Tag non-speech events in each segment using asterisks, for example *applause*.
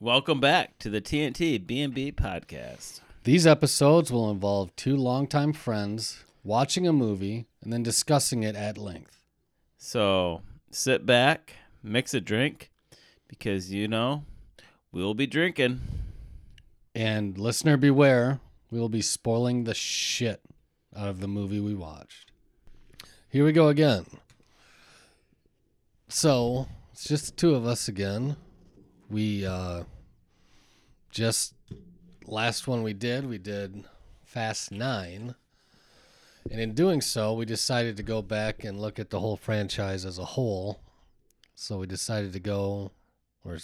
Welcome back to the TNT B&B podcast. These episodes will involve two longtime friends watching a movie and then discussing it at length. So sit back, mix a drink, because you know we'll be drinking. And listener beware, we will be spoiling the shit out of the movie we watched. Here we go again. So, it's just the two of us again. We uh just last one we did, we did Fast 9. And in doing so, we decided to go back and look at the whole franchise as a whole. So we decided to go or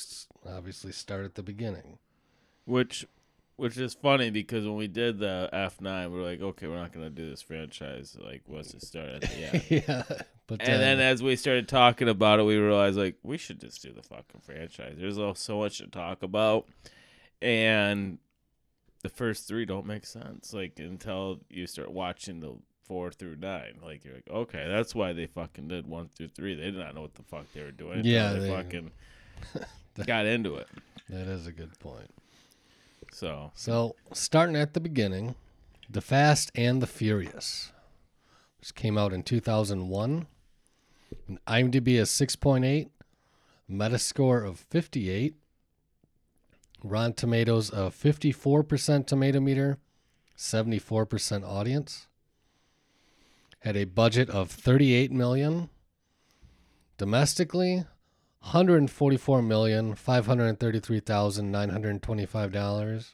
obviously start at the beginning. Which which is funny because when we did the F9, we are like, okay, we're not going to do this franchise. Like, let's just start at the end. yeah. But and then as we started talking about it, we realized, like, we should just do the fucking franchise. There's all, so much to talk about. And the first three don't make sense, like, until you start watching the four through nine. Like, you're like, okay, that's why they fucking did one through three. They did not know what the fuck they were doing. Yeah, They, they- fucking *laughs* got into it. that is a good point. So, So, starting at the beginning, The Fast and the Furious, which came out in 2001. An IMDb is 6.8, Metascore of 58, Rotten Tomatoes of 54% tomato meter, 74% audience. Had a budget of 38 million. Domestically, 144,533,925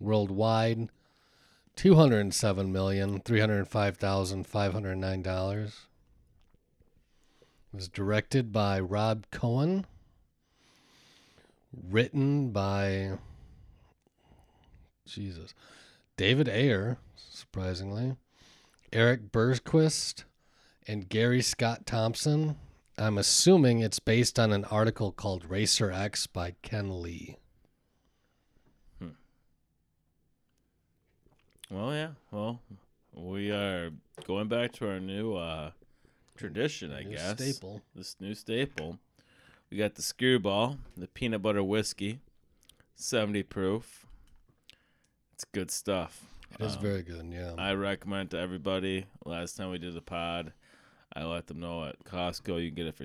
worldwide 207,305,509 It was directed by Rob Cohen. Written by Jesus David Ayer surprisingly. Erik Bergquist and Gary Scott Thompson I'm assuming it's based on an article called Racer X by Ken Li well, yeah. Well, we are going back to our new uh, tradition, I New guess. staple. This new staple. We got the Skrewball, the peanut butter whiskey, 70 proof. It's good stuff. It is Um, very good, yeah. I recommend to everybody. Last time we did the pod, I let them know at Costco you can get it for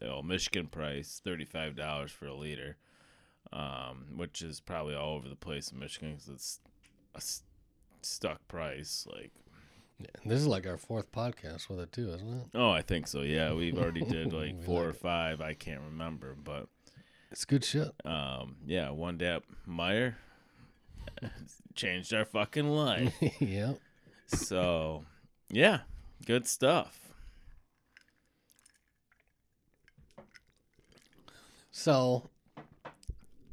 the old Michigan price, thirty-five dollars for a liter, um, which is probably all over the place in Michigan because it's a s- stuck price. Like, this is like our fourth podcast with it too, isn't it? oh, I think so. Yeah, we've already did *laughs* like four like or it. five. I can't remember, but It's good shit. um, yeah, one dap Meyer *laughs* changed our fucking life. *laughs* yep. So, yeah, good stuff. So,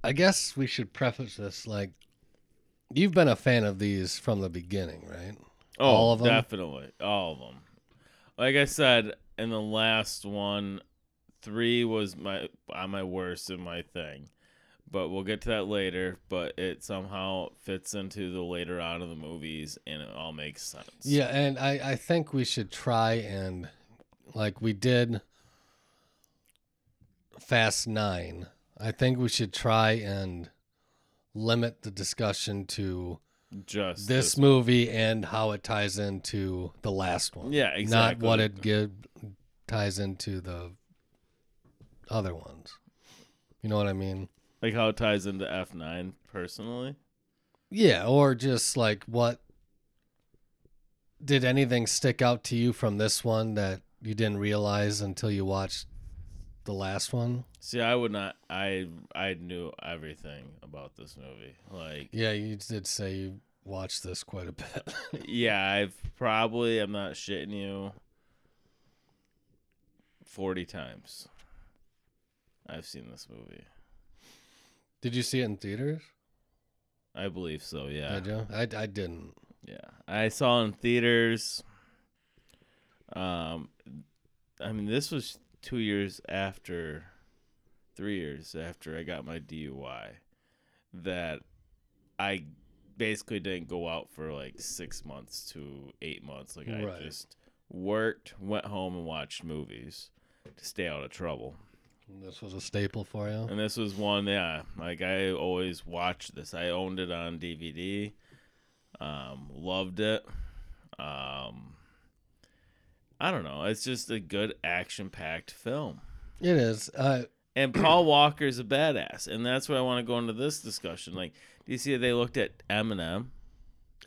I guess we should preface this like you've been a fan of these from the beginning, right? Oh, All of 'em? definitely, all of them. Like I said in the last one, three was my on my worst and my thing, but we'll get to that later. But it somehow fits into the later on of the movies, and it all makes sense. Yeah, and I I think we should try and like we did Fast 9. I think we should try and limit the discussion to just this movie and how it ties into the last one. Yeah, exactly. Not what it give, ties into the other ones. You know what I mean? like how it ties into F nine personally. Yeah, or just like what did anything stick out to you from this one that you didn't realize until you watched the last one? See, I would not. I I knew everything about this movie. Like, Yeah, you did say you watched this quite a bit. *laughs* yeah, I've probably. I'm not shitting you. Forty times. I've seen this movie. did you see it in theaters? I believe so. Yeah. Did you? I, I didn't. Yeah, I saw it in theaters. Um, I mean, this was two years after, three years after I got my DUI, that I basically didn't go out for like six months to eight months. Like I Right. just worked, went home, and watched movies to stay out of trouble. This was a staple for you. And this was one, yeah. Like I always watched this. I owned it on DVD. Um, loved it. Um, I don't know. It's just a good action-packed film. It is. Uh, And *clears throat* Paul Walker's a badass, and that's where I want to go into this discussion. Like, do you see they looked at Eminem?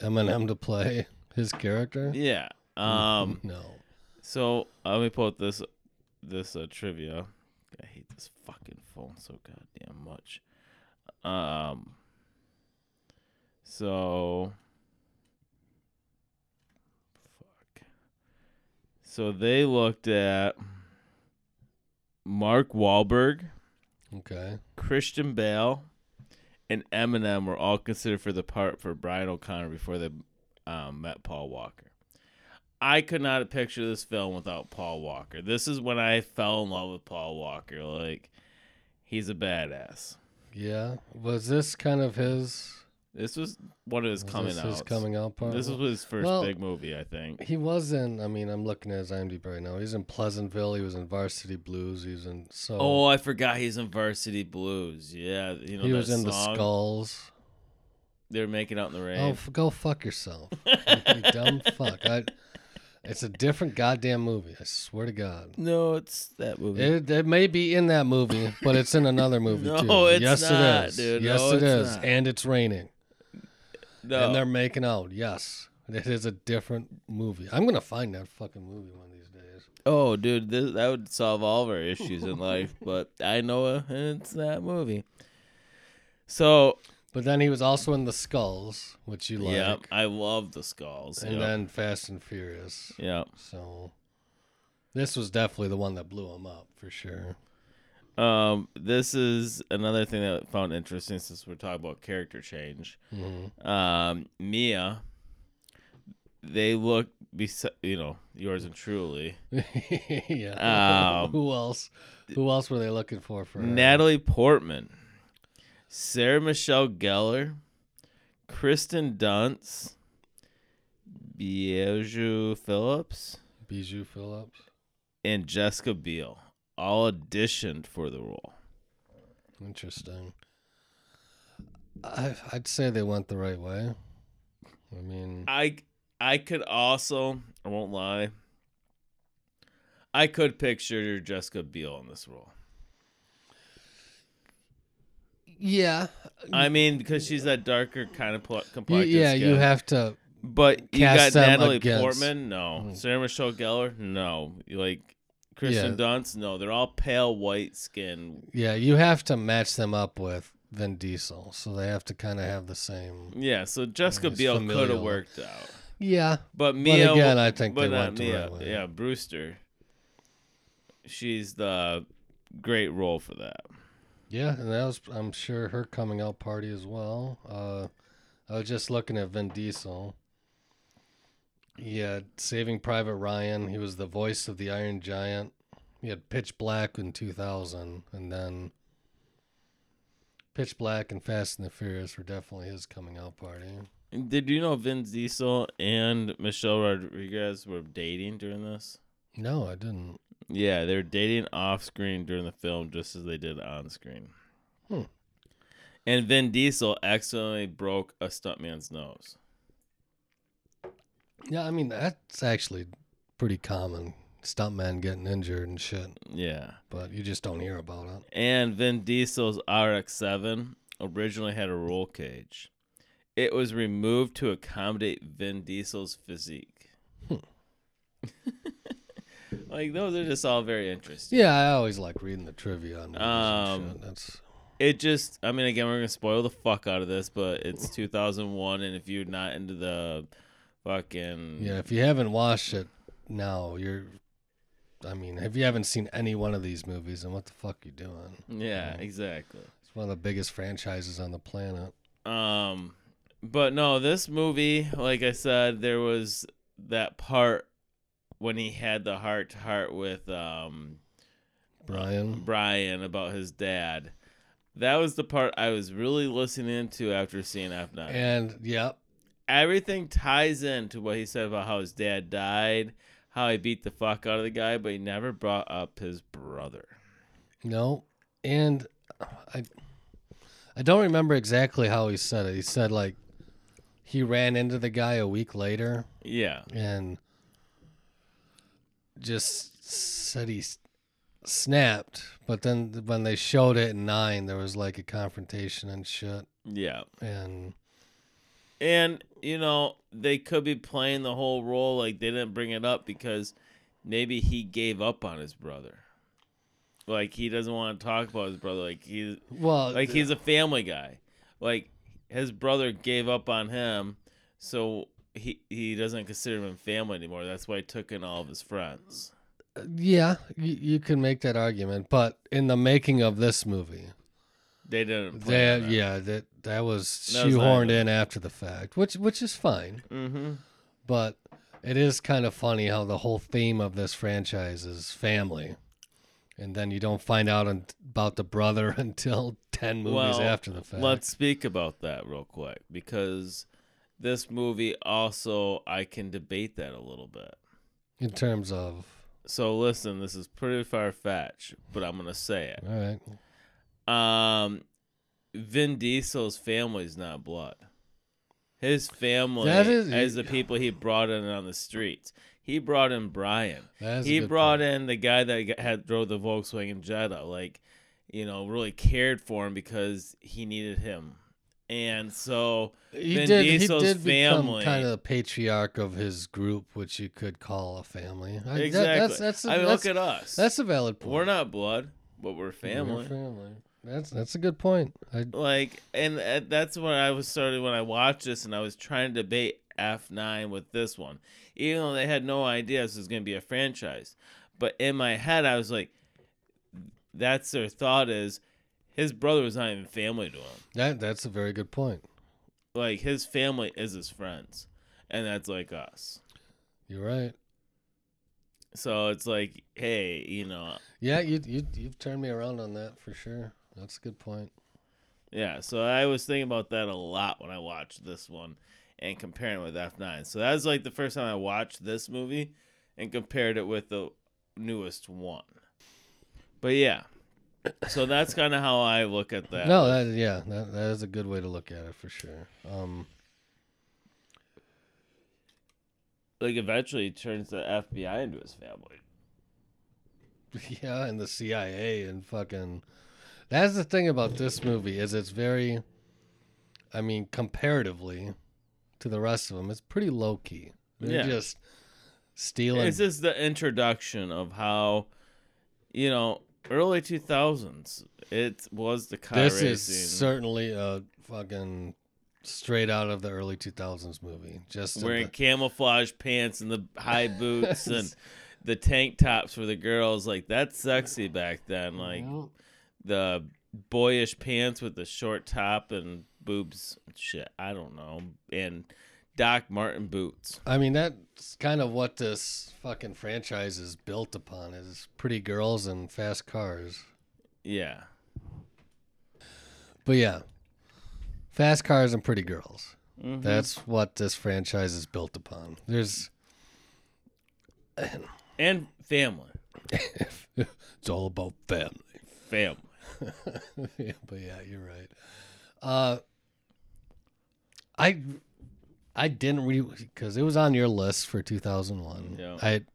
Eminem to play his character. Yeah. Um. no. So let me pull up this this uh, trivia. I hate this fucking phone so goddamn much. Um. So. Fuck. So they looked at Mark Wahlberg, Okay. Christian Bale, and Eminem were all considered for the part for Brian O'Connor before they um, met Paul Walker. I could not picture this film without Paul Walker. This is when I fell in love with Paul Walker. Like, he's a badass. Yeah. Was this kind of his This was one of his was coming this out. his coming out part? This was his first Well, big movie, I think. He was in. I mean, I'm looking at his IMDb right now. He's in Pleasantville. He was in Varsity Blues. He was in so. Oh, I forgot he's in Varsity Blues. Yeah, you know he was in the? Skulls. They were making out in the oh, rain. Oh, f- go fuck yourself, *laughs* you dumb fuck! I, it's a different goddamn movie. I swear to God. no, it's that movie. It, it may be in that movie, but it's in another movie *laughs* No, too. it's yes, not, it is. dude. Yes, No, it it's not. And it's raining, no, and they're making out. Yes, it is a different movie. I'm gonna find that fucking movie one of these days. Oh, dude, this, that would solve all of our issues in life. *laughs* But I know it's that movie. So But then he was also in the Skulls, which you like, yeah, I love the skulls. and yeah. then Fast and Furious. yeah. So this was definitely the one that blew him up for sure. Um, this is another thing that I found interesting since we're talking about character change. hmm Um, Mia, they look, besi- you know, yours and truly. *laughs* yeah. Um, Who else? Who else were they looking for for her? Natalie Portman, Sarah Michelle Gellar, Kristen Dunst, Bijou Phillips, Bijou Phillips? and Jessica Biel all auditioned for the role. Interesting. I, I'd say they went the right way. I mean, I I could also, I won't lie, I could picture Jessica Biel in this role. yeah, I mean, because she's that darker kind of pl- complexion. yeah. You have to. But you got Natalie against- Portman, no. Mm. Sarah Michelle Gellar, no. You Like Kristen Dunst, no. They're all pale white skin. Yeah, you have to match them up with Vin Diesel, so they have to kind of have the same. Yeah, so Jessica Biel could have worked out. Yeah, But Mia, but again, I think but they not went the Mia. right way. Yeah, Brewster. She's the great role for that. yeah, and that was, I'm sure, her coming out party as well. Uh, I was just looking at Vin Diesel. Yeah, Saving Private Ryan. He was the voice of the Iron Giant. He had Pitch Black in 2000, and then Pitch Black and Fast and the Furious were definitely his coming out party. Did you know Vin Diesel and Michelle Rodriguez were dating during this? No, I didn't. Yeah, they were dating off screen during the film just as they did on screen. Hmm. And Vin Diesel accidentally broke a stuntman's nose. Yeah, I mean that's actually pretty common. Stuntmen getting injured and shit, Yeah. but you just don't hear about it. And Vin Diesel's RX-7 originally had a roll cage. It was removed to accommodate Vin Diesel's physique. *laughs* like those are just all very interesting. Yeah, I always like reading the trivia on Um. That's It just, I mean, again, we're gonna spoil the fuck out of this, but it's 2001, and if you're not into the fucking yeah. If you haven't watched it now, you're. I mean, if you haven't seen any one of these movies, then what the fuck are you doing? yeah, exactly. It's one of the biggest franchises on the planet. Um, but no, this movie, like I said, there was that part when he had the heart to heart with um Brian. Brian about his dad. That was the part I was really listening to after seeing F9. And yeah, Everything ties into what he said about how his dad died, how he beat the fuck out of the guy, but he never brought up his brother. No, and I I don't remember exactly how he said it. He said like he ran into the guy a week later Yeah. and just said he snapped. But then when they showed it in nine, there was like a confrontation and shit. Yeah. And And, you know, they could be playing the whole role like they didn't bring it up because maybe he gave up on his brother. Like he doesn't want to talk about his brother. Like he's well, like he's a family guy. Like his brother gave up on him, so he he doesn't consider him family anymore. That's why he took in all of his friends. Uh, yeah, you, you can make that argument. But in the making of this movie, They didn't. That that. yeah, that that was That was shoehorned nice. in after the fact, which which is fine. Mm-hmm. But it is kind of funny how the whole theme of this franchise is family. And then you don't find out un- about the brother *laughs* until 10 movies Well, after the fact. Let's speak about that real quick because this movie also I can debate that a little bit. In terms of. So listen, this is pretty far fetched, but I'm gonna say it. All right. Um, Vin Diesel's family's not blood. His family That is- is the people he brought in on the streets. He brought in Brian. That is He brought point. in the guy that had drove the Volkswagen Jetta. Like, you know, really cared for him because he needed him. And so He Vin did, he Diesel's did become family- kind of the patriarch of his group, which you could call a family. I- that- exactly, that's, that's, a, I mean, that's, look at us. that's a valid point. we're not blood, but we're We're family. That's, that's a good point. I, like and uh, that's when i was started when i watched this and i was trying to debate f9 with this one even though they had no idea this was going to be a franchise but in my head i was like that's their thought is his brother was not even family to him that, that's a very good point. like his family is his friends and that's like us You're right. so it's like hey you know Yeah, you, you, you've turned me around on that for sure. That's a good point. Yeah, so I was thinking about that a lot when I watched this one and comparing it with F9. So that was like the first time I watched this movie and compared it with the newest one. But yeah, so that's *laughs* kind of how I look at that. No, that yeah, that, that is a good way to look at it for sure. Um, like eventually he turns the FBI into his family. *laughs* yeah, and the CIA and fucking. That's the thing about this movie is it's very, I mean, comparatively to the rest of them, it's pretty low key. They're Yeah. just stealing. It's just the introduction of how, you know, early 2000s, it was the car this racing. is certainly a fucking straight out of the early 2000s movie. Just wearing the- camouflage pants and the high *laughs* boots and the tank tops for the girls like that's sexy back then like the boyish pants with the short top and boobs shit i don't know and doc martin boots I mean, that's kind of what this fucking franchise is built upon is pretty girls and fast cars. yeah But yeah, fast cars and pretty girls. Mhm. That's what this franchise is built upon. There's and family *laughs* it's all about family. family *laughs* yeah, but yeah, you're right. Uh, I I didn't read because it was on your list for 2001. Yeah. I it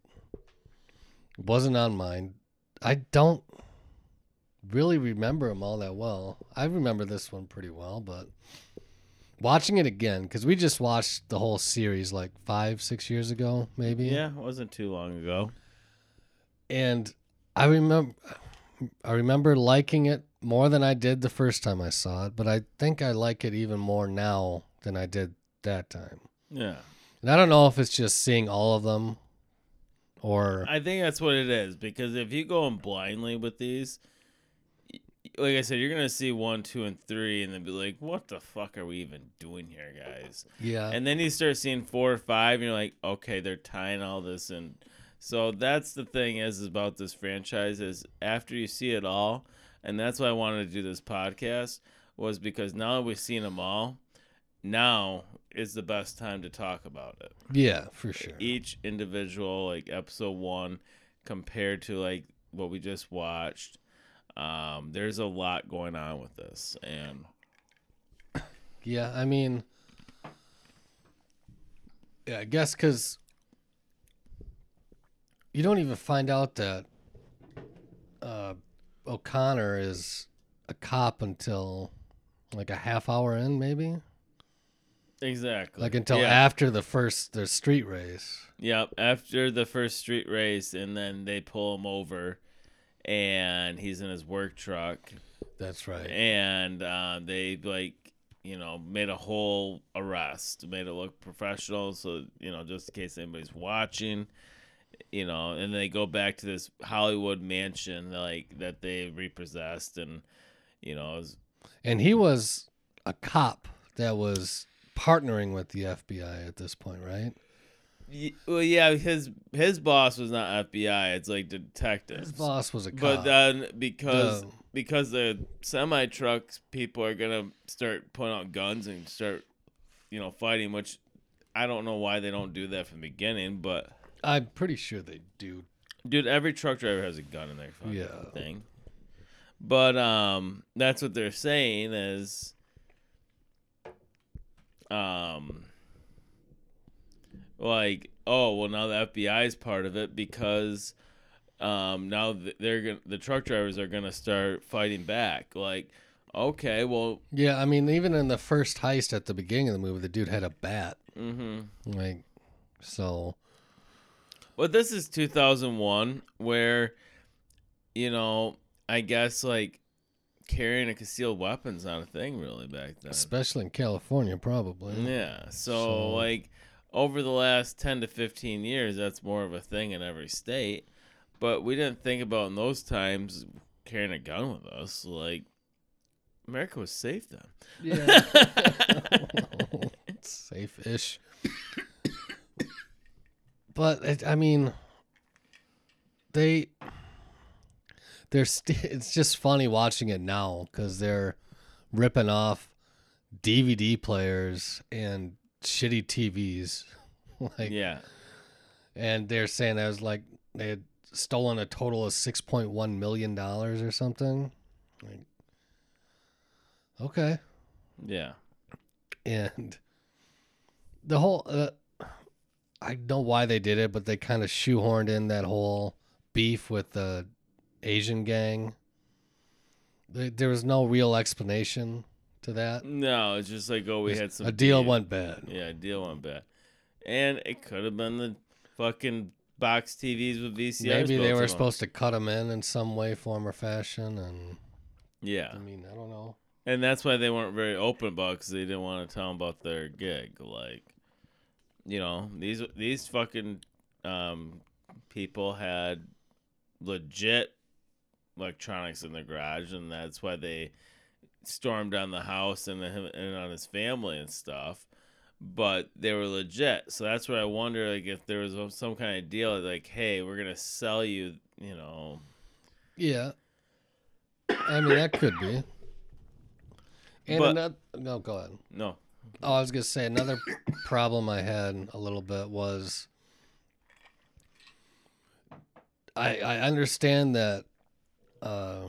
wasn't on mine. I don't really remember them all that well. I remember this one pretty well, but watching it again because we just watched the whole series like five, six years ago, maybe. yeah it wasn't too long ago and I remember I remember liking it more than I did the first time I saw it, but I think I like it even more now than I did that time. yeah And I don't know if it's just seeing all of them or I think that's what it is because if you go in blindly with these, like I said, you're gonna see one, two, and three, and then be like, "What the fuck are we even doing here, guys?" yeah. And then you start seeing four or five, and you're like, "Okay, they're tying all this in." So that's the thing is, is about this franchise is after you see it all, and that's why I wanted to do this podcast was because now that we've seen them all, now is the best time to talk about it yeah, for sure. each individual like episode one compared to like what we just watched Um, there's a lot going on with this, and Yeah, I mean, yeah, I guess because you don't even find out that uh, O'Connor is a cop until like a half hour in, maybe exactly like until yeah. after the first the street race. Yep, after the first street race, and then they pull him over, and he's in his work truck, That's right. and uh, they like you know made a whole arrest, made it look professional, so you know just in case anybody's watching, you know, and they go back to this Hollywood mansion like that they repossessed, and you know, was, And he was a cop that was partnering with the FBI at this point, right? well, yeah, his his boss was not FBI, it's like detectives. His boss was a cop. But then because The- because the semi trucks people are gonna start putting out guns and start, you know, fighting. Which I don't know why they don't do that from the beginning. But I'm pretty sure they do. dude, every truck driver has a gun in their fucking Yeah. thing. But um, that's what they're saying is, um, like oh well now the FBI is part of it because um now th- they're gonna the truck drivers are gonna start fighting back like okay well Yeah, I mean, even in the first heist at the beginning of the movie, the dude had a bat. mm-hmm. Like, so But this is 2001, where, you know, I guess like carrying a concealed weapon's not a thing really back then. especially in California, probably. Yeah. So, So- like over the last 10 to 15 years, that's more of a thing in every state. But we didn't think about in those times carrying a gun with us. Like, America was safe then. Yeah. *laughs* *laughs* Safe-ish. But it, I mean, they they're st- *laughs* it's just funny watching it now because they're ripping off DVD players and shitty TVs, *laughs* like yeah. and they're saying that was like they had stolen a total of six point one million dollars or something. Like, okay, Yeah. and the whole uh, I don't know why they did it, but they kind of shoehorned in that whole beef with the Asian gang. There there was no real explanation to that. No, it's just like, oh, we had some a deal beef. went bad. Yeah, a deal went bad. And it could have been the fucking box TVs with VCRs. Maybe they were supposed to cut them in in some way, form, or fashion, and Yeah. I mean, I don't know. And that's why they weren't very open about because they didn't want to tell them about their gig. Like, you know, these these fucking um, people had legit electronics in the garage, and that's why they stormed on the house and him and on his family and stuff. But they were legit, so that's where I wonder, like, if there was some kind of deal, like, hey, we're gonna sell you, you know, Yeah, I mean that could be. And But- another, no, go ahead. no, Oh, I was gonna say another problem I had a little bit was I I understand that uh,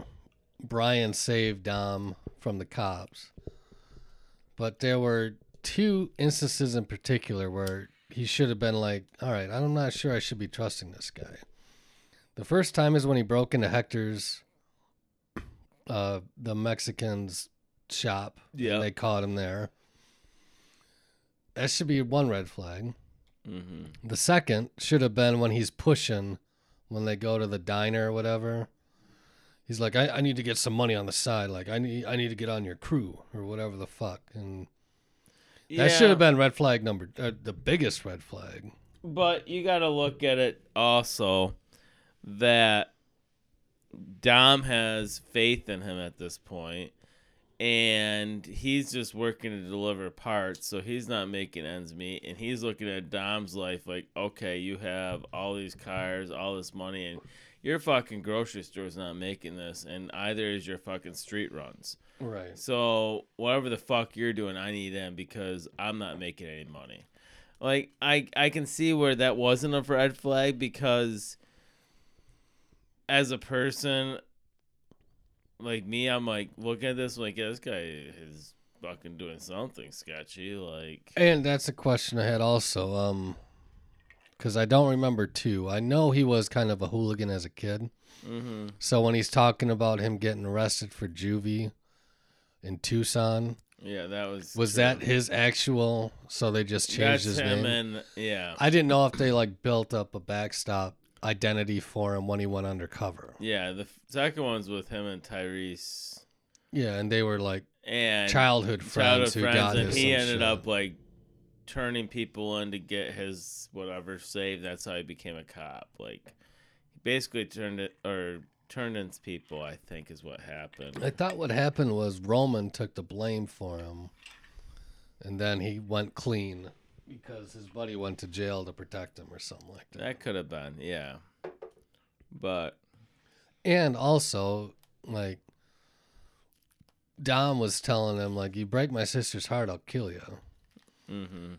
Brian saved Dom from the cops, but there were two instances in particular where he should have been like, "All right, I'm not sure I should be trusting this guy." The first time is when he broke into Hector's, uh, the Mexican's shop. Yeah. they caught him there. That should be one red flag. hmm The second should have been when he's pushing when they go to the diner or whatever. He's like, I, I need to get some money on the side. Like I need I need to get on your crew or whatever the fuck. And that should have been red flag number uh, the biggest red flag. But you got to look at it also that Dom has faith in him at this point, and he's just working to deliver parts, so he's not making ends meet. And he's looking at Dom's life like, okay, you have all these cars, all this money, and your fucking grocery store's not making this, and either is your fucking street runs. Right. So whatever the fuck you're doing, I need in because I'm not making any money. Like I I can see where that wasn't a red flag because as a person like me, I'm like looking at this like yeah, this guy is fucking doing something sketchy. Like And that's a question I had also. Um, because I don't remember too. I know he was kind of a hooligan as a kid. hmm So when he's talking about him getting arrested for juvie in Tucson, yeah, that was was true. that his actual? So they just changed That's his him name. and yeah. I didn't know if they like built up a backstop identity for him when he went undercover. Yeah, the f- second one's with him and Tyrese Yeah, and they were like and childhood friends childhood who friends, got and his he some ended shit. up like turning people in to get his whatever saved. That's how he became a cop. Like he basically turned it or turned in people. I think is what happened. I thought what happened was Roman took the blame for him, and then he went clean because his buddy went to jail to protect him or something like that. That could have been, yeah. But And also, like, Dom was telling him, like, you break my sister's heart, I'll kill you. hmm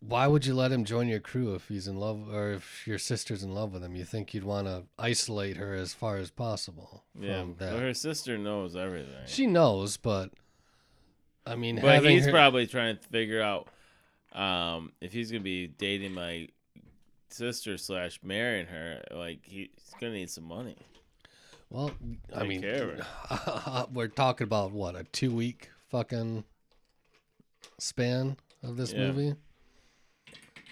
Why would you let him join your crew if he's in love, or if your sister's in love with him? You think you'd want to isolate her as far as possible yeah, but her sister knows everything. She knows, but I mean, but he's her- probably trying to figure out um, if he's gonna be dating my sister slash marrying her. Like he's gonna need some money. Well, I Take mean, care *laughs* we're talking about what a two week fucking span of this Yeah. movie.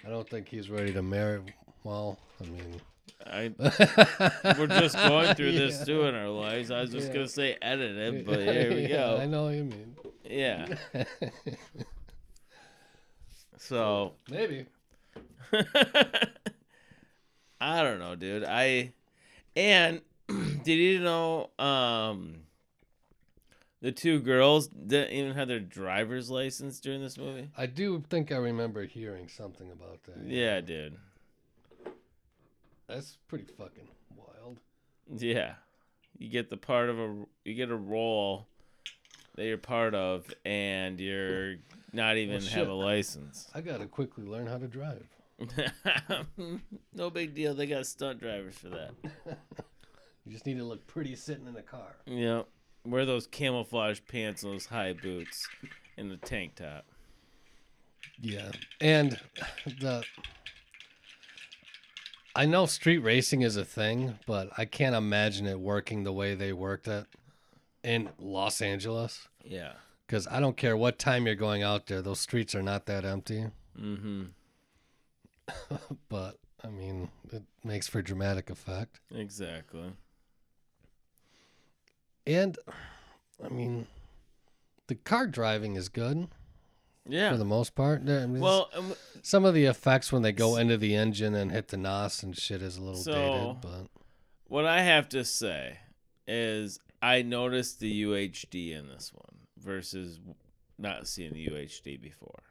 I don't think he's ready to marry. Well, I mean, I *laughs* we're just going through *laughs* this too in our lives. I was just Yeah. gonna say edited, but here we I go. know what you mean. Yeah. So Maybe. *laughs* I don't know, dude. I and *clears throat* did you know um the two girls didn't even have their driver's license during this movie? I do think I remember hearing something about that. Yeah, dude. That's pretty fucking wild. Yeah. You get the part of a you get a role that you're part of and you're not even shit. have a license. I gotta quickly learn how to drive. *laughs* no big deal. They got stunt drivers for that. *laughs* You just need to look pretty sitting in the car. Yeah. Wear those camouflage pants and those high boots and the tank top. Yeah, and the I know street racing is a thing, but I can't imagine it working the way they worked it in Los Angeles. Yeah. Because I don't care what time you're going out there, those streets are not that empty. Mm-hmm. *laughs* But I mean, it makes for dramatic effect. Exactly. And I mean, the car driving is good Yeah. for the most part. I mean, well, um, some of the effects when they go into the engine and hit the NOS and shit is a little So- dated, but what I have to say is I noticed the UHD in this one versus not seeing the UHD before.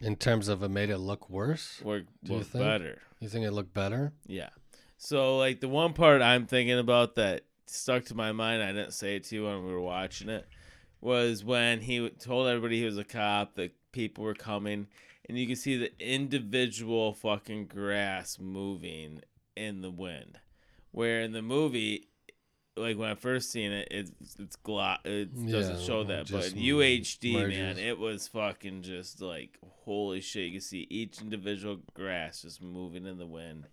in terms of it made it look worse. Do you think? better. You think it looked better? Yeah. So like the one part I'm thinking about that stuck to my mind, I didn't say it to you when we were watching it, was when he told everybody he was a cop, that people were coming, and you can see the individual fucking grass moving in the wind. Where in the movie, like when I first seen it, it's it's glo- it doesn't Yeah, show that, but UHD man, it was fucking just like holy shit. You can see each individual grass just moving in the wind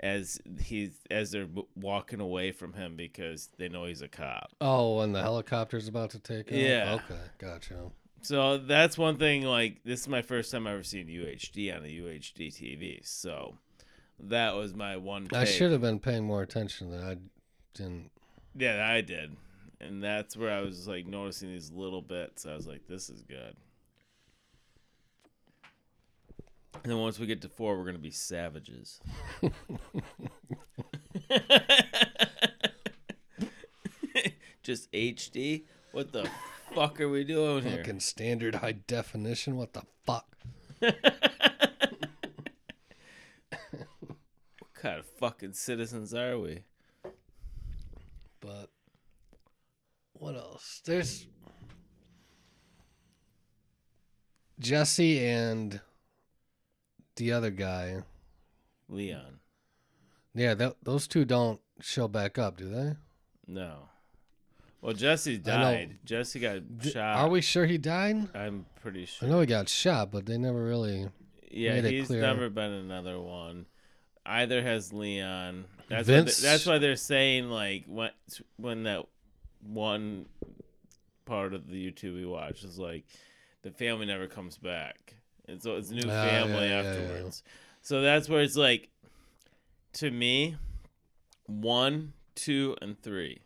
as he's as they're walking away from him because they know he's a cop. Oh, and the helicopter's about to take off? Yeah. Okay, gotcha. So that's one thing. Like this is my first time I've ever seeing UHD on a UHD TV. So that was my one. I should have been paying more attention to that. I didn't. Yeah, I did, and that's where I was like noticing these little bits. I was like, this is good. And then once we get to four, we're gonna be savages. *laughs* Just HD? What the fuck are we doing here? Fucking standard high definition. What the fuck? *laughs* What kind of fucking citizens are we? But what else? There's Jesse and the other guy. Leon. Yeah, th- those two don't show back up, do they? No. Well, Jesse died. Jesse got D- shot. Are we sure he died? I'm pretty sure. I know he got shot, but they never really. Yeah, he's never been another one. Either has Leon. That's Vince- What they, that's why they're saying like when when that one part of the YouTube we watch is like the family never comes back, and so it's a new Ah, family yeah, yeah, yeah. afterwards. So that's where it's like, to me, one, two, and three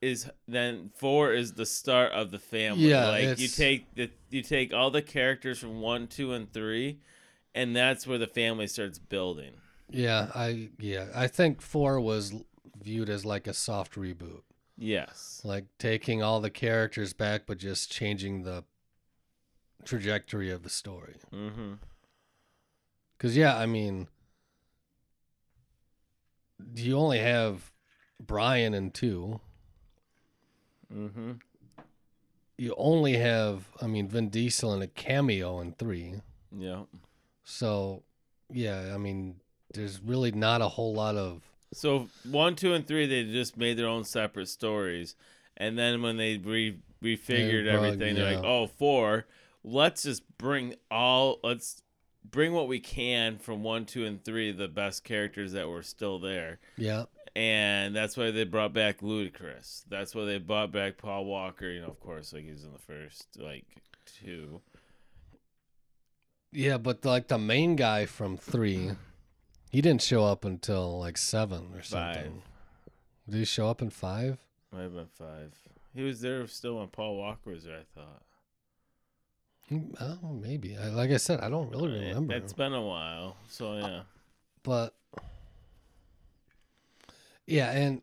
is then four is the start of the family. Yeah, like you take the you take all the characters from one, two, and three, and that's where the family starts building. Yeah, I yeah, I think four was viewed as like a soft reboot, Yes. like taking all the characters back, but just changing the trajectory of the story. Mm-hmm. Because yeah, I mean, you only have Brian in two. Mm-hmm. You only have, I mean, Vin Diesel in a cameo in three. Yeah. So, yeah, I mean, there's really not a whole lot of. So one, two, and three, they just made their own separate stories, and then when they re refigured They everything, they're like, "Oh, four, let's just bring all, let's bring what we can from one, two, and three, the best characters that were still there." Yeah, and that's why they brought back Ludacris. That's why they brought back Paul Walker. You know, of course, like he's in the first like two. yeah, but like the main guy from three, he didn't show up until like seven or something. Five. Did he show up in five? Might have been five. He was there still when Paul Walker was there. I thought. Mm, Oh, maybe. I, like I said, I don't really remember. It's been a while, so yeah. but yeah, and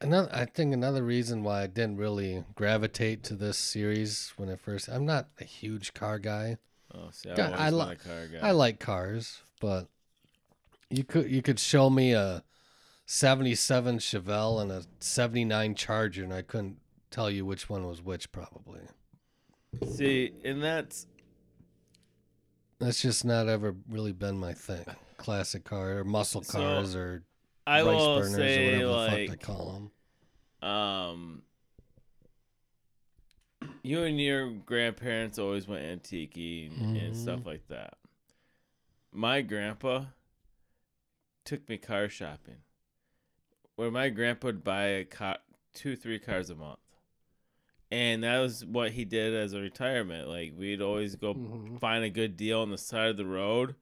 another I think another reason why I didn't really gravitate to this series when I first I'm not a huge car guy. Oh, see, I li- car guy. I like cars, but you could you could show me a 77 Chevelle and a 79 Charger and I couldn't tell you which one was which probably. see, and that's That's just not ever really been my thing. Classic car or muscle So, cars or I rice will burners or say whatever the fuck they call them. um you and your grandparents always went antique and, and stuff like that my grandpa took me car shopping where my grandpa would buy a car two three cars a month and that was what he did as a retirement like we'd always go Mhm. find a good deal on the side of the road.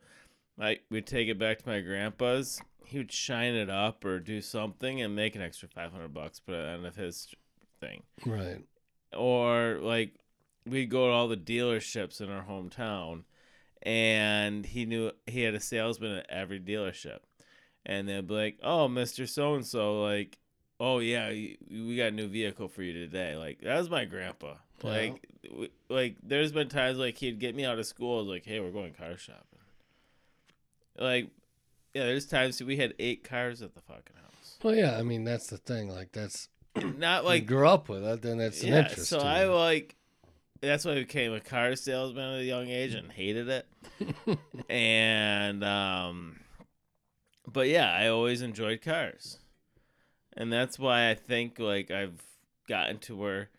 Like we'd take it back to my grandpa's. He would shine it up or do something and make an extra five hundred bucks, put it on of his thing. Right. Or like we'd go to all the dealerships in our hometown, and he knew he had a salesman at every dealership, and they'd be like, "Oh, Mister So and So, like." Oh yeah, we got a new vehicle for you today. Like that was my grandpa. Yeah. Like, w- like there's been times like he'd get me out of school. Like, hey, we're going car shopping. Like, yeah, there's times we had eight cars at the fucking house. Well, yeah. I mean, that's the thing. Like, that's *clears throat* Not like like grew up with it, then that's an yeah. interest. So I you. like. That's why I became a car salesman at a young age and hated it. *laughs* and um, but yeah, I always enjoyed cars, and that's why I think like I've gotten to where,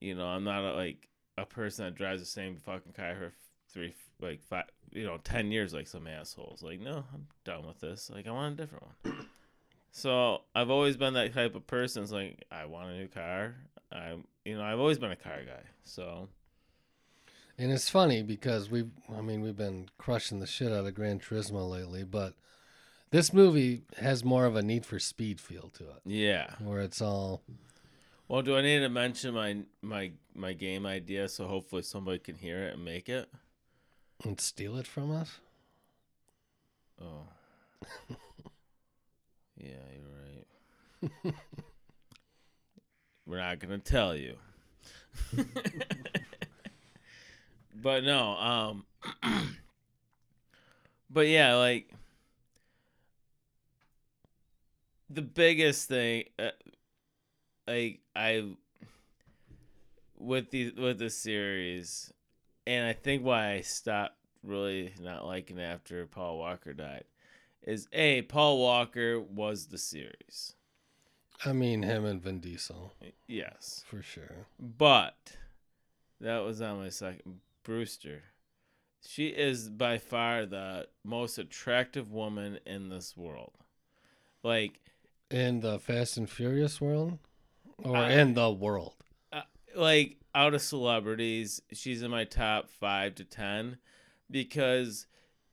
you know, I'm not a, like a person that drives the same fucking car for three, like five, you know, ten years like some assholes. Like, no, I'm done with this. Like, I want a different one. *coughs* So I've always been that type of person. It's like I want a new car. I, you know, I've always been a car guy. So And it's funny because we've, I mean, we've been crushing the shit out of Gran Turismo lately, but this movie has more of a Need for Speed feel to it, yeah. where it's all, Well, do I need to mention my my my game idea so hopefully somebody can hear it and make it? and steal it from us. Oh. *laughs* yeah, you're right. *laughs* We're not gonna tell you. *laughs* but no, um *clears throat* But yeah, like the biggest thing uh, like I with the with the series and I think why I stopped really not liking it after Paul Walker died is a Paul Walker was the series. I mean, him and Vin Diesel Yes. for sure. But that was on my second. Brewster. She is by far the most attractive woman in this world. Like, In the Fast and Furious world, or Uh, in the world. like out of celebrities, she's in my top five to ten because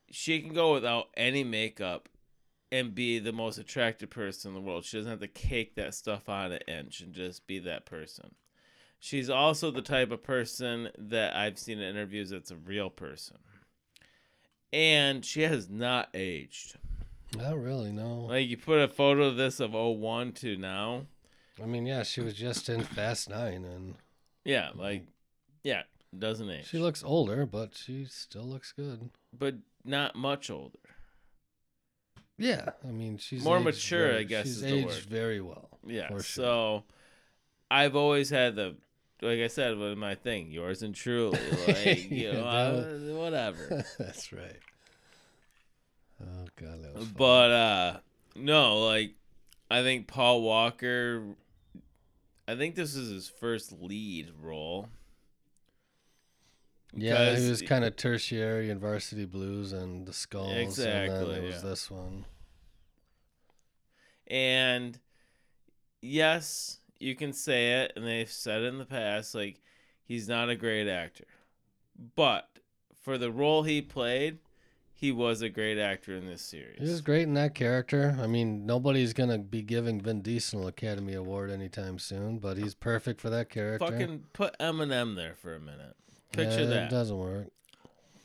she can go without any makeup and be the most attractive person in the world. She doesn't have to cake that stuff on an inch and just be that person. She's also the type of person that I've seen in interviews that's a real person. And she has not aged. Not really, no. Like you put a photo of this of 01 to now. I mean, yeah, she was just in Fast Nine, and Yeah, like yeah, doesn't age. she looks older, but she still looks good. but not much older. Yeah, I mean, she's More aged mature, very- I guess, She's is the aged word. very well. Yeah. for sure. So I've always had the like I said with my thing, yours and truly. *laughs* Like, you know, uh, whatever. *laughs* That's right. Oh god, that was. fun. but uh no, like I think Paul Walker I think this is his first lead role. yeah, he was kind of tertiary in Varsity Blues and the Skulls, and Exactly, then it was yeah. this one. And yes, you can say it, and they've said it in the past, like he's not a great actor. But for the role he played, he was a great actor in this series. He was great in that character. I mean, nobody's gonna be giving Vin Diesel an Academy Award anytime soon, but he's perfect for that character. Fucking put Eminem there for a minute. Picture Yeah, It that. doesn't work.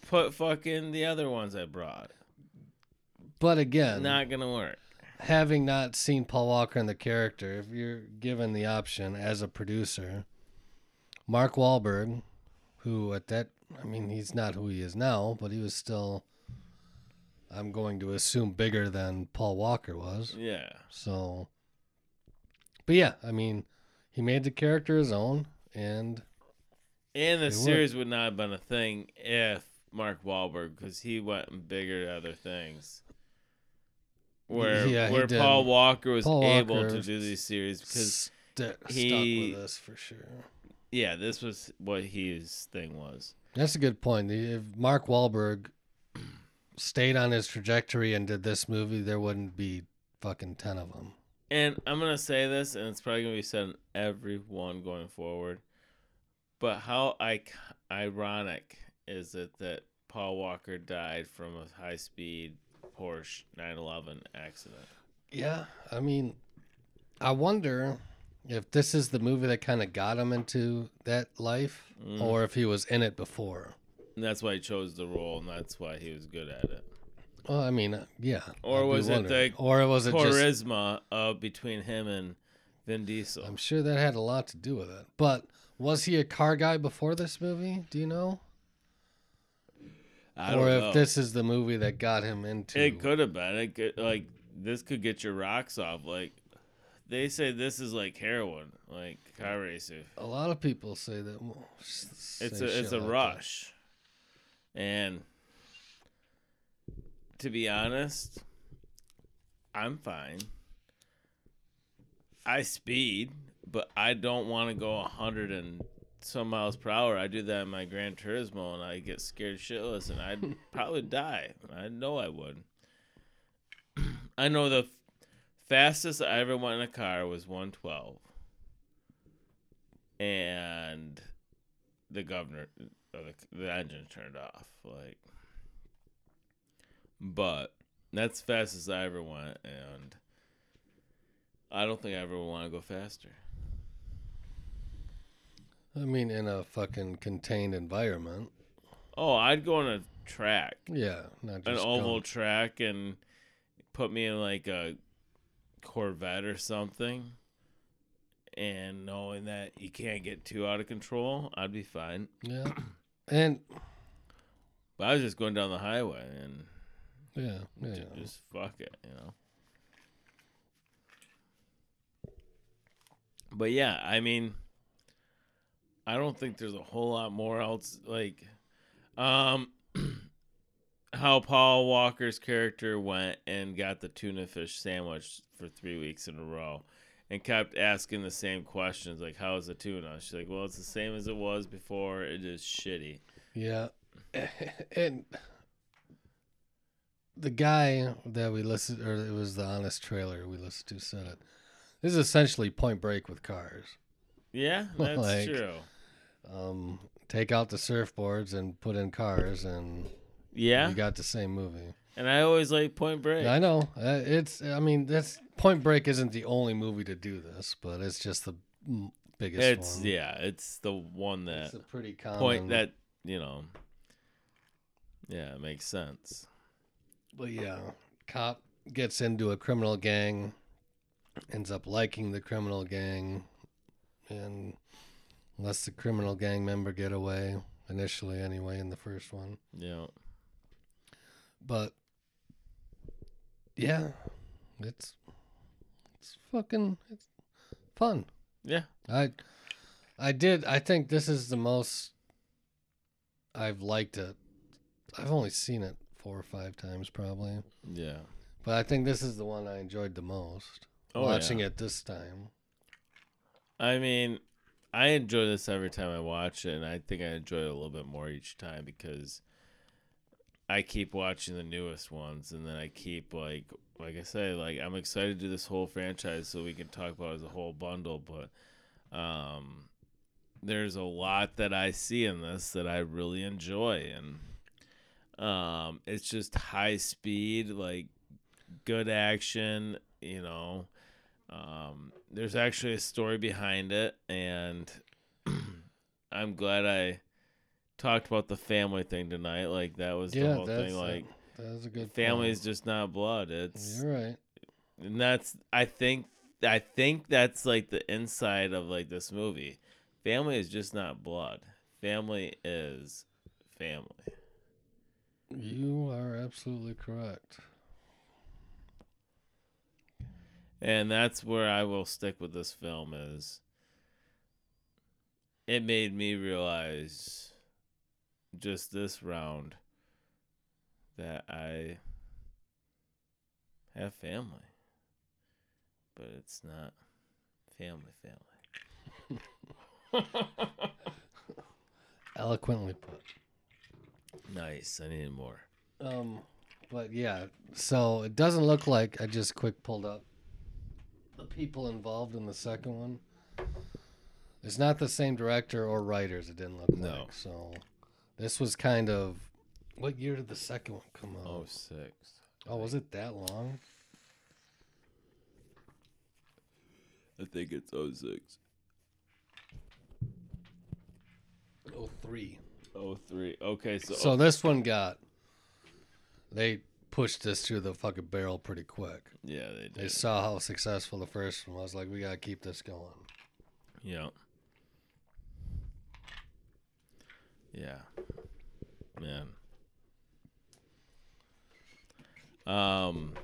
Put fucking the other ones I brought. But again, Not gonna work. having not seen Paul Walker in the character, if you're given the option as a producer, Mark Wahlberg, who at that, I mean, he's not who he is now, but he was still, I'm going to assume, bigger than Paul Walker was. Yeah. So, but yeah, I mean, he made the character his own, and And the series would not have been a thing if Mark Wahlberg, because he went and bigger at other things. Where Yeah, where did. Paul Walker was Paul able Walker to do these series because st- he- stuck with us for sure. yeah, this was what his thing was. That's a good point. If Mark Wahlberg stayed on his trajectory and did this movie, there wouldn't be fucking ten of them. And I'm gonna say this, and it's probably gonna be said in every one going forward. But how ic- ironic is it that Paul Walker died from a high speed Porsche 911 accident? Yeah, I mean, I wonder if this is the movie that kind of got him into that life, Mm. or if he was in it before. And that's why he chose the role, and that's why he was good at it. Well, I mean, uh, yeah. Or I'd be was it wondering. the or was it just? Charisma of between him and Vin Diesel. I'm sure that had a lot to do with it. But was he a car guy before this movie? Do you know? I or don't if know. this is the movie that got him into It could have been. It could like this could get your rocks off. Like they say, this is like heroin, like car racing. A lot of people say that. well, s- It's a it's shit a like that. rush, and to be honest, I'm fine. I speed, but I don't want to go hundred and some miles per hour. I do that in my Gran Turismo, and I get scared shitless, and I'd *laughs* probably die. I know I would. *clears throat* I know the fastest I ever went in a car was 112. And the governor, or the, the engine turned off. Like, but that's fast as I ever went, and I don't think I ever want to go faster. I mean, in a fucking contained environment. Oh, I'd go on a track, Yeah, not an oval going- track, and put me in like a Corvette or something. And knowing that you can't get too out of control, I'd be fine. Yeah, *clears throat* and But I was just going down the highway and yeah, yeah. ju- just fuck it, you know. But yeah, I mean, I don't think there's a whole lot more else like, um, *clears throat* how Paul Walker's character went and got the tuna fish sandwich for three weeks in a row, and kept asking the same questions like how is the tuna she's like well it's the same as it was before it is shitty Yeah. *laughs* And the guy that we listened, or it was the honest trailer we listened to, said it. This is essentially Point Break with cars. yeah *laughs* that's Like- true Um, take out the surfboards and put in cars, and yeah you got the same movie. And i always like point break I know uh, it's. I mean, that's Point Break isn't the only movie to do this, but it's just the biggest it's one. yeah it's the one that It's a pretty common point that you know yeah it makes sense But yeah, cop gets into a criminal gang, ends up liking the criminal gang, and lets the criminal gang member get away initially, anyway, in the first one. yeah But yeah, it's it's fucking it's fun. yeah I I did. I think this is the most I've liked it. I've only seen it four or five times probably. yeah But I think this is the one I enjoyed the most. Oh, watching yeah. it this time. I mean, I enjoy this every time I watch it, and I think I enjoy it a little bit more each time because I keep watching the newest ones, and then I keep like, like I say, like I'm excited to do this whole franchise so we can talk about it as a whole bundle. But um, there's a lot that I see in this that I really enjoy, and um, it's just high speed, like good action, you know. Um, there's actually a story behind it, and *clears throat* I'm glad I talked about the family thing tonight. Like that was the whole thing. Like that was a good family is just not blood. It's You're right. and that's I think I think that's like the inside of like this movie. Family is just not blood. Family is family. You are absolutely correct. And that's where I will stick with this film is it made me realize just this round that I have family. But it's not family family. *laughs* Eloquently put. Nice. I need more. Um, but yeah, so it doesn't look like I just quick pulled up the people involved in the second one. It's not the same director or writers. It didn't look No. like. So this was kind of what year did the second one come out? Oh six. oh was it that long? I think it's 06. Oh three. 03. Okay, so, So this one got they pushed this through the fucking barrel pretty quick. yeah, they They did. saw how successful the first one was. Like we gotta keep this going. Yeah. Yeah. Man. Um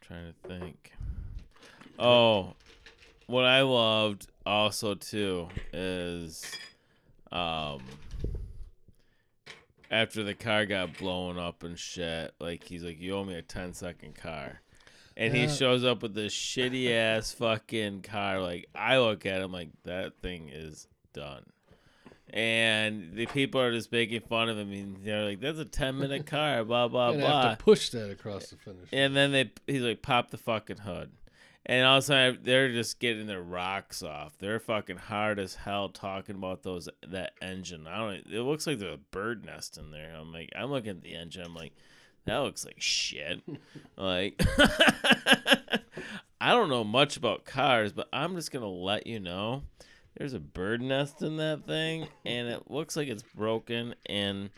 trying to think. Oh, what I loved also too is um after the car got blown up and shit, like he's like, You owe me a 10 second car. And he shows up with this shitty ass fucking car. Like I look at him like that thing is done. And the people are just making fun of him. And they're like, "That's a ten minute *laughs* car." Blah blah gonna blah. have to push that across the finish. And then they he's like, pop the fucking hood. And all of a sudden they're just getting their rocks off. They're fucking hard as hell talking about those that engine. I don't it looks like there's a bird nest in there. I'm like I'm looking at the engine, I'm like, that *laughs* looks like shit. like *laughs* I don't know much about cars, but I'm just gonna let you know there's a bird nest in that thing and it looks like it's broken and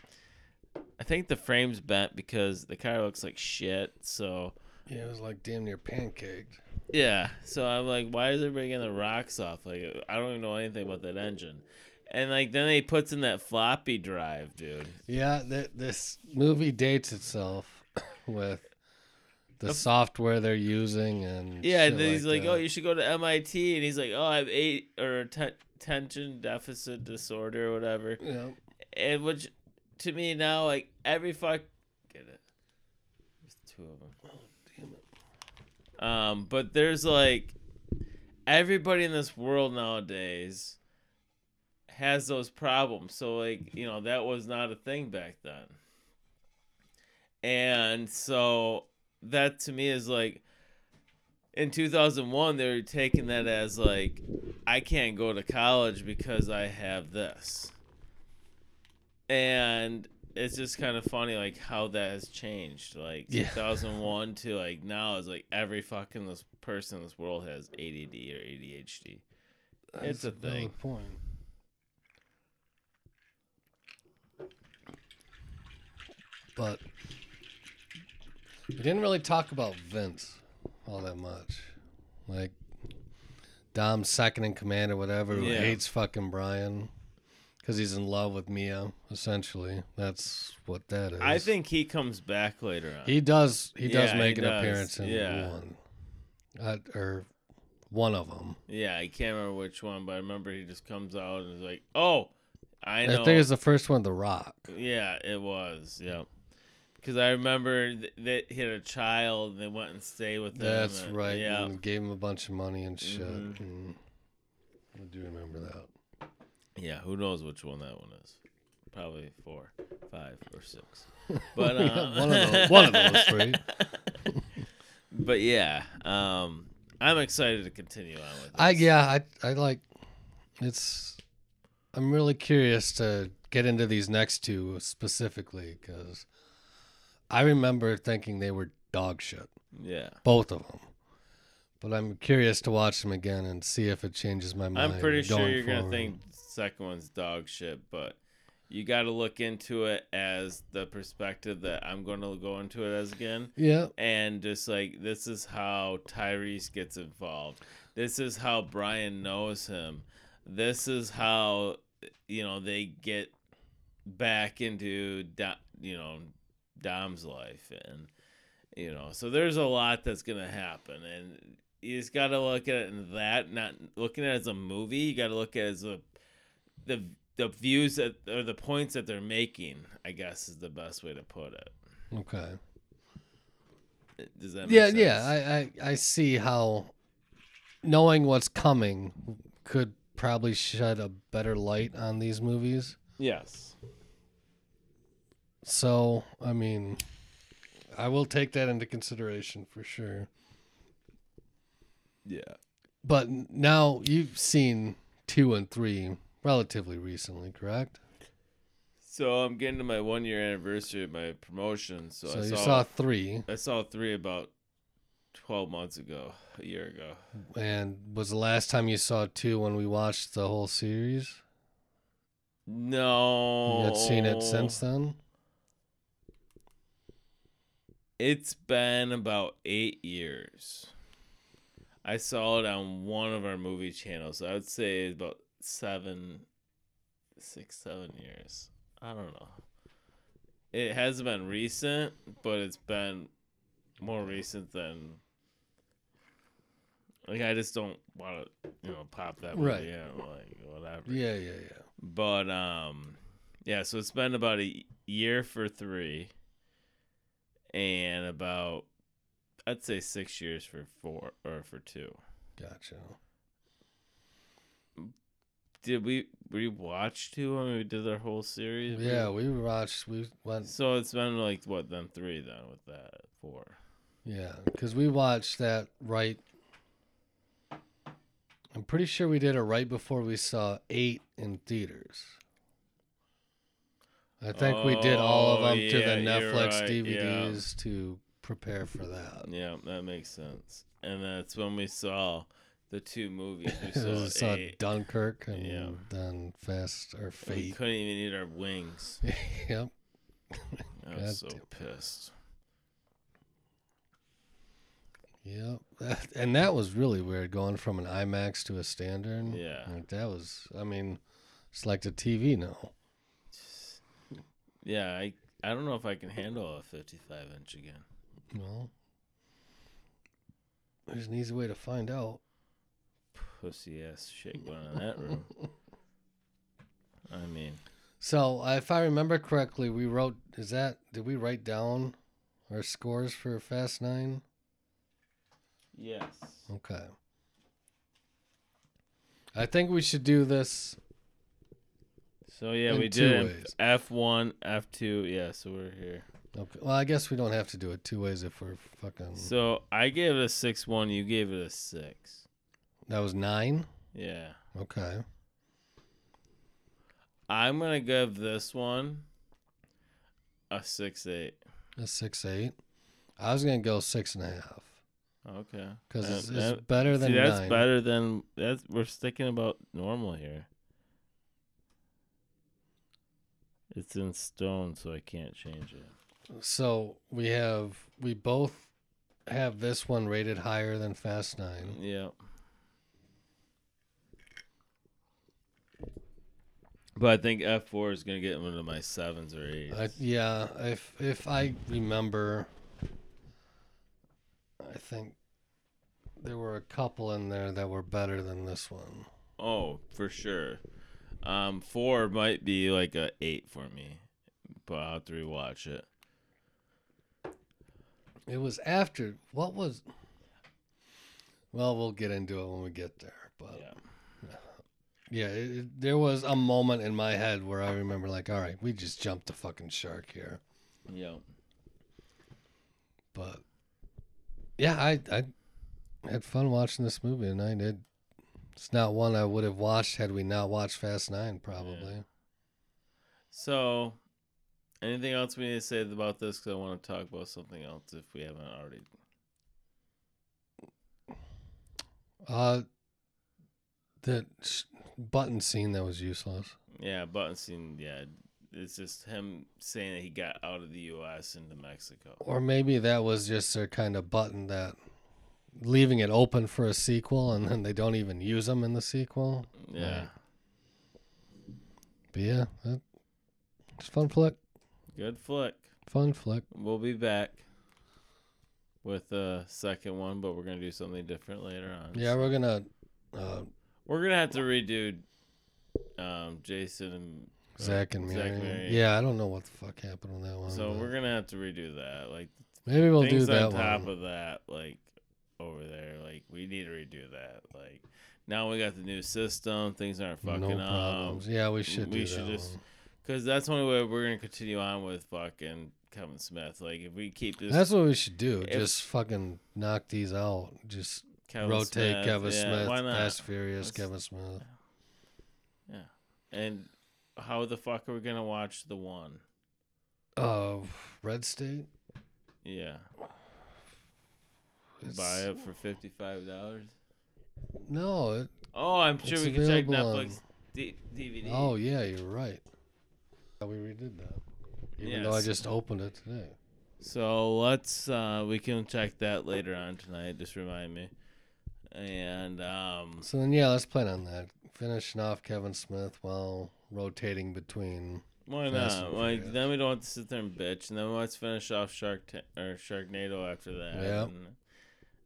I think the frame's bent because the car looks like shit. So Yeah, it was like damn near pancaked. yeah, so I'm like, why is everybody getting the rocks off? Like, I don't even know anything about that engine. And like, then he puts in that floppy drive, dude. Yeah, th- this movie dates itself *coughs* with the software they're using and Yeah, and then he's like, that. oh, you should go to MIT, and he's like, oh, I have eight or atten- attention deficit disorder or whatever. yeah. And which, to me now, like every fuck, get it. There's two of them. Oh damn it. Um, but there's like everybody in this world nowadays has those problems. So like, you know, that was not a thing back then. And so that to me is like in 2001 they were taking that as like I can't go to college because I have this. And it's just kind of funny like how that has changed like Yeah. 2001 to like now is like every fucking this person in this world has ADD or ADHD. It's a thing. point. But we didn't really talk about Vince all that much. Like Dom's second in command or whatever, who Yeah. hates fucking Brian because he's in love with Mia. Essentially, that's what that is. I think he comes back later on. he does. He does Yeah, make he an does. appearance in Yeah. one, uh, or one of them. yeah, I can't remember which one, but I remember he just comes out and is like, "Oh, I I, know." think it's the first one, The Rock. Yeah, it was. Yeah. Because I remember th- that he had a child and they went and stayed with them. That's and- right. Yeah. And gave him a bunch of money and shit. Mhm. and I do remember that. Yeah, who knows which one that one is? Probably four, five, or six. But *laughs* uh, one of those- one of those three. *laughs* but yeah, um, I'm excited to continue on with. This. I yeah, I I like it's. I'm really curious to get into these next two specifically because I remember thinking they were dog shit, Yeah, both of them. But I'm curious to watch them again and see if it changes my mind. I'm pretty sure going you're gonna forward. think second one's dog shit, but you got to look into it as the perspective that I'm going to go into it as again. Yeah, and just like this is how Tyrese gets involved. This is how Brian knows him. This is how you know they get back into you know Dom's life and you know so there's a lot that's gonna happen and you just got to look at it in that not looking at it as a movie you got to look at it as a the the views that or the points that they're making i guess is the best way to put it okay. does that Yeah, sense? yeah. I, I I see how knowing what's coming could probably shed a better light on these movies. Yes. So, I mean, I will take that into consideration for sure. Yeah. But now you've seen two and three relatively recently, correct? So I'm getting to my one year anniversary of my promotion. So, So, I you saw, saw three, I saw three about twelve months ago, a year ago. and was the last time you saw two when we watched the whole series? No. You had seen it since then? It's been about eight years. I saw it on one of our movie channels. I would say about seven, six, seven years. I don't know. It hasn't been recent, but it's been more recent than. Like I just don't want to, you know, pop that movie Right. in, like whatever. Yeah, yeah, yeah. But um, yeah. So it's been about a year for three, and about I'd say six years for four or for two. Gotcha. Did we we watch two when we did our whole series? Yeah, we watched. We went. So it's been like what then three then with that four. Yeah, because we watched that right. I'm pretty sure we did it right before we saw eight in theaters. I think we did all of Oh, them to yeah, the you're Netflix right, yeah. DVDs to prepare for that. Yeah, that makes sense. And that's when we saw the two movies. We *laughs* We saw, saw eight. Dunkirk and Yeah. then Fast or We Fate. couldn't even eat our wings. *laughs* yep. I was so God pissed. Yep. That- And that was really weird going from an IMAX to a standard. Yeah. Like that was, I mean, it's like the TV now. Yeah, I I don't know if I can handle a 55 inch again. Well, there's an easy way to find out. Pussy ass shit going on in that room. I mean, So, if I remember correctly, we wrote, is that, did we write down our scores for Fast Nine? Yes. Okay. I think we should do this. So yeah, In we did. F one, F two. Yeah, so we're here. Okay. Well, I guess we don't have to do it two ways if we're fucking. So I gave it a six one. You gave it a six. That was nine. Yeah. Okay. I'm gonna give this one a six eight. A six eight. I was gonna go six and a half Okay. because it's, it's better than See, that's nine. better than that's. We're sticking about normal here. It's in stone, so I can't change it. So we have we both have this one rated higher than Fast Nine. Yeah. But I think F four is gonna get into my sevens or eights. I, yeah, if if I remember, I think there were a couple in there that were better than this one. Oh, for sure. Um, four might be like a eight for me, but I'll have to rewatch it. It was after what was. Well, we'll get into it when we get there, but Yeah. yeah, it, it- there was a moment in my head where I remember like, all right, we just jumped the fucking shark here, Yeah. but yeah, I I had fun watching this movie, and I did. It's not one I would have watched had we not watched Fast Nine, probably. So, anything else we need to say about this? Because I want to talk about something else if we haven't already. Uh, that sh- button scene that was useless. Yeah, button scene. Yeah, it's just him saying that he got out of the U.S. into Mexico. Or maybe that was just a kind of button that leaving it open for a sequel and then they don't even use them in the sequel. Yeah, But yeah, that, it's a fun flick. good flick. Fun flick. We'll be back with the second one, but we're gonna do something different later on. Yeah, we're gonna. Uh, We're gonna have to redo um, Jason and Zack and Zack Mary. and Mary. Yeah, I don't know what the fuck happened on that one. So we're gonna have to redo that. Like maybe we'll do that on top one. of that, like over there, like we need to redo that. Like now we got the new system. Things aren't fucking no up. Yeah, we should. we do should that just- Because that's the only way we're gonna continue on with fucking Kevin Smith. Like if we keep this, That's what we should do. if- just fucking knock these out. Just Kevin rotate Smith, Kevin yeah, Smith, why not? Fast Furious, Let's- Kevin Smith. Yeah, and how the fuck are we gonna watch the one? Uh, Red State. Yeah, It's- buy it for fifty five dollars. No. It, Oh, I'm sure we can check Netflix D- DVD. oh yeah, you're right. We redid that. Even though I just opened it today. So let's uh we can check that later on tonight. Just remind me. And um So then, yeah, let's plan on that. Finishing off Kevin Smith while rotating between. why not? Like Furious. then we don't have to sit there and bitch, and then let's finish off Shark Ta- or Sharknado after that. Yep. And,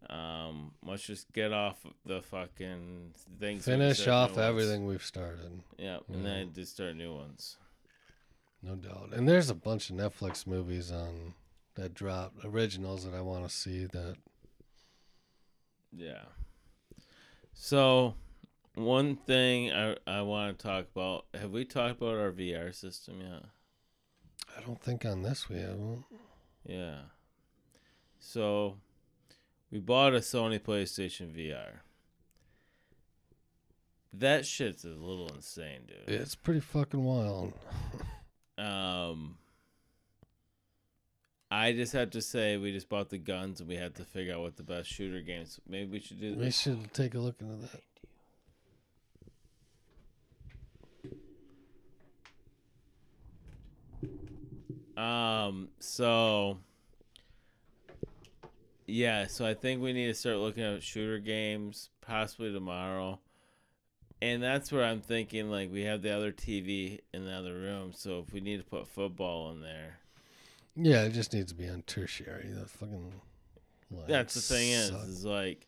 um, let's just get off the fucking things. so we can Finish off everything we've started, Yeah, and then just start new ones. no doubt. And there's a bunch of Netflix movies on that dropped originals that I want to see. That Yeah. So, one thing I I want to talk about. Have we talked about our VR system yet? I don't think on this we haven't. Yeah. So, we bought a Sony PlayStation VR. That shit's a little insane, dude. It's pretty fucking wild. Um, I just have to say, we just bought the guns and we had to figure out what the best shooter games. Maybe we should do We should take a look into that. Um, so yeah, so I think we need to start looking at shooter games possibly tomorrow. And that's where I'm thinking like we have the other TV in the other room, so if we need to put football in there. Yeah, it just needs to be on tertiary. The fucking. line That's the thing is, is like,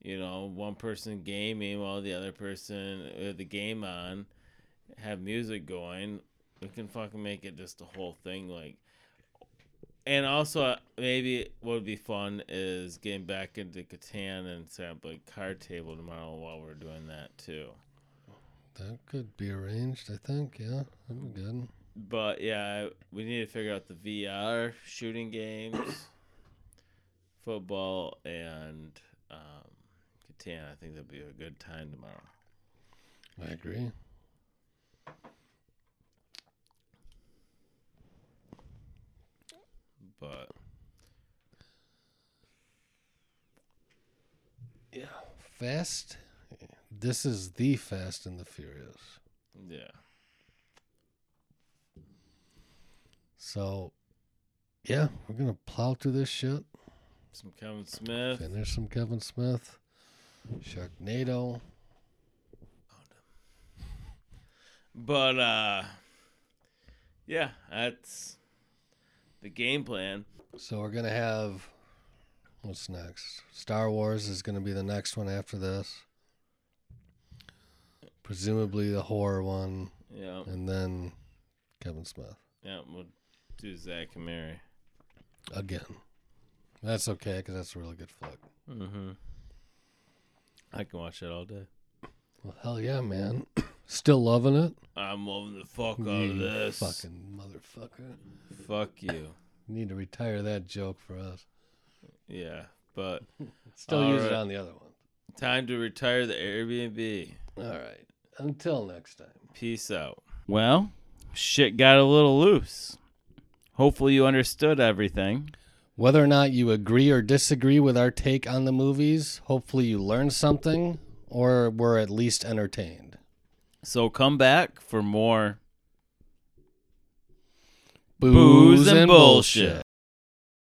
you know, one person gaming while the other person with the game on, have music going. We can fucking make it just the whole thing like. And also, uh, maybe what would be fun is getting back into Catan and set up a card table tomorrow while we're doing that too. That could be arranged, I think. Yeah, that'd be good. But yeah, we need to figure out the VR shooting games, *coughs* football, and um, Catan. I think that'd be a good time tomorrow. I agree. But Yeah. Fast. This is the Fast and the Furious. yeah, So, yeah, we're gonna plow through this shit. some Kevin Smith. And there's some Kevin Smith. Sharknado. But uh, yeah, that's the game plan. So we're gonna have what's next? Star Wars is gonna be the next one after this. Presumably the horror one, Yeah, and then Kevin Smith yeah, we'll do Zack and Mary. again. That's okay because that's a really good flick. Mm-hmm. I can watch that all day. Well, hell yeah, man! *coughs* Still loving it. I'm loving the fuck out You of this. fucking motherfucker. Fuck you. *coughs* Need to retire that joke for us. Yeah, but *laughs* Still use it on the other one. time to retire the Airbnb. All right. Until next time. Peace out. Well, shit got a little loose. Hopefully you understood everything. Whether or not you agree or disagree with our take on the movies, hopefully you learned something or were at least entertained. So come back for more Booze, and bullshit.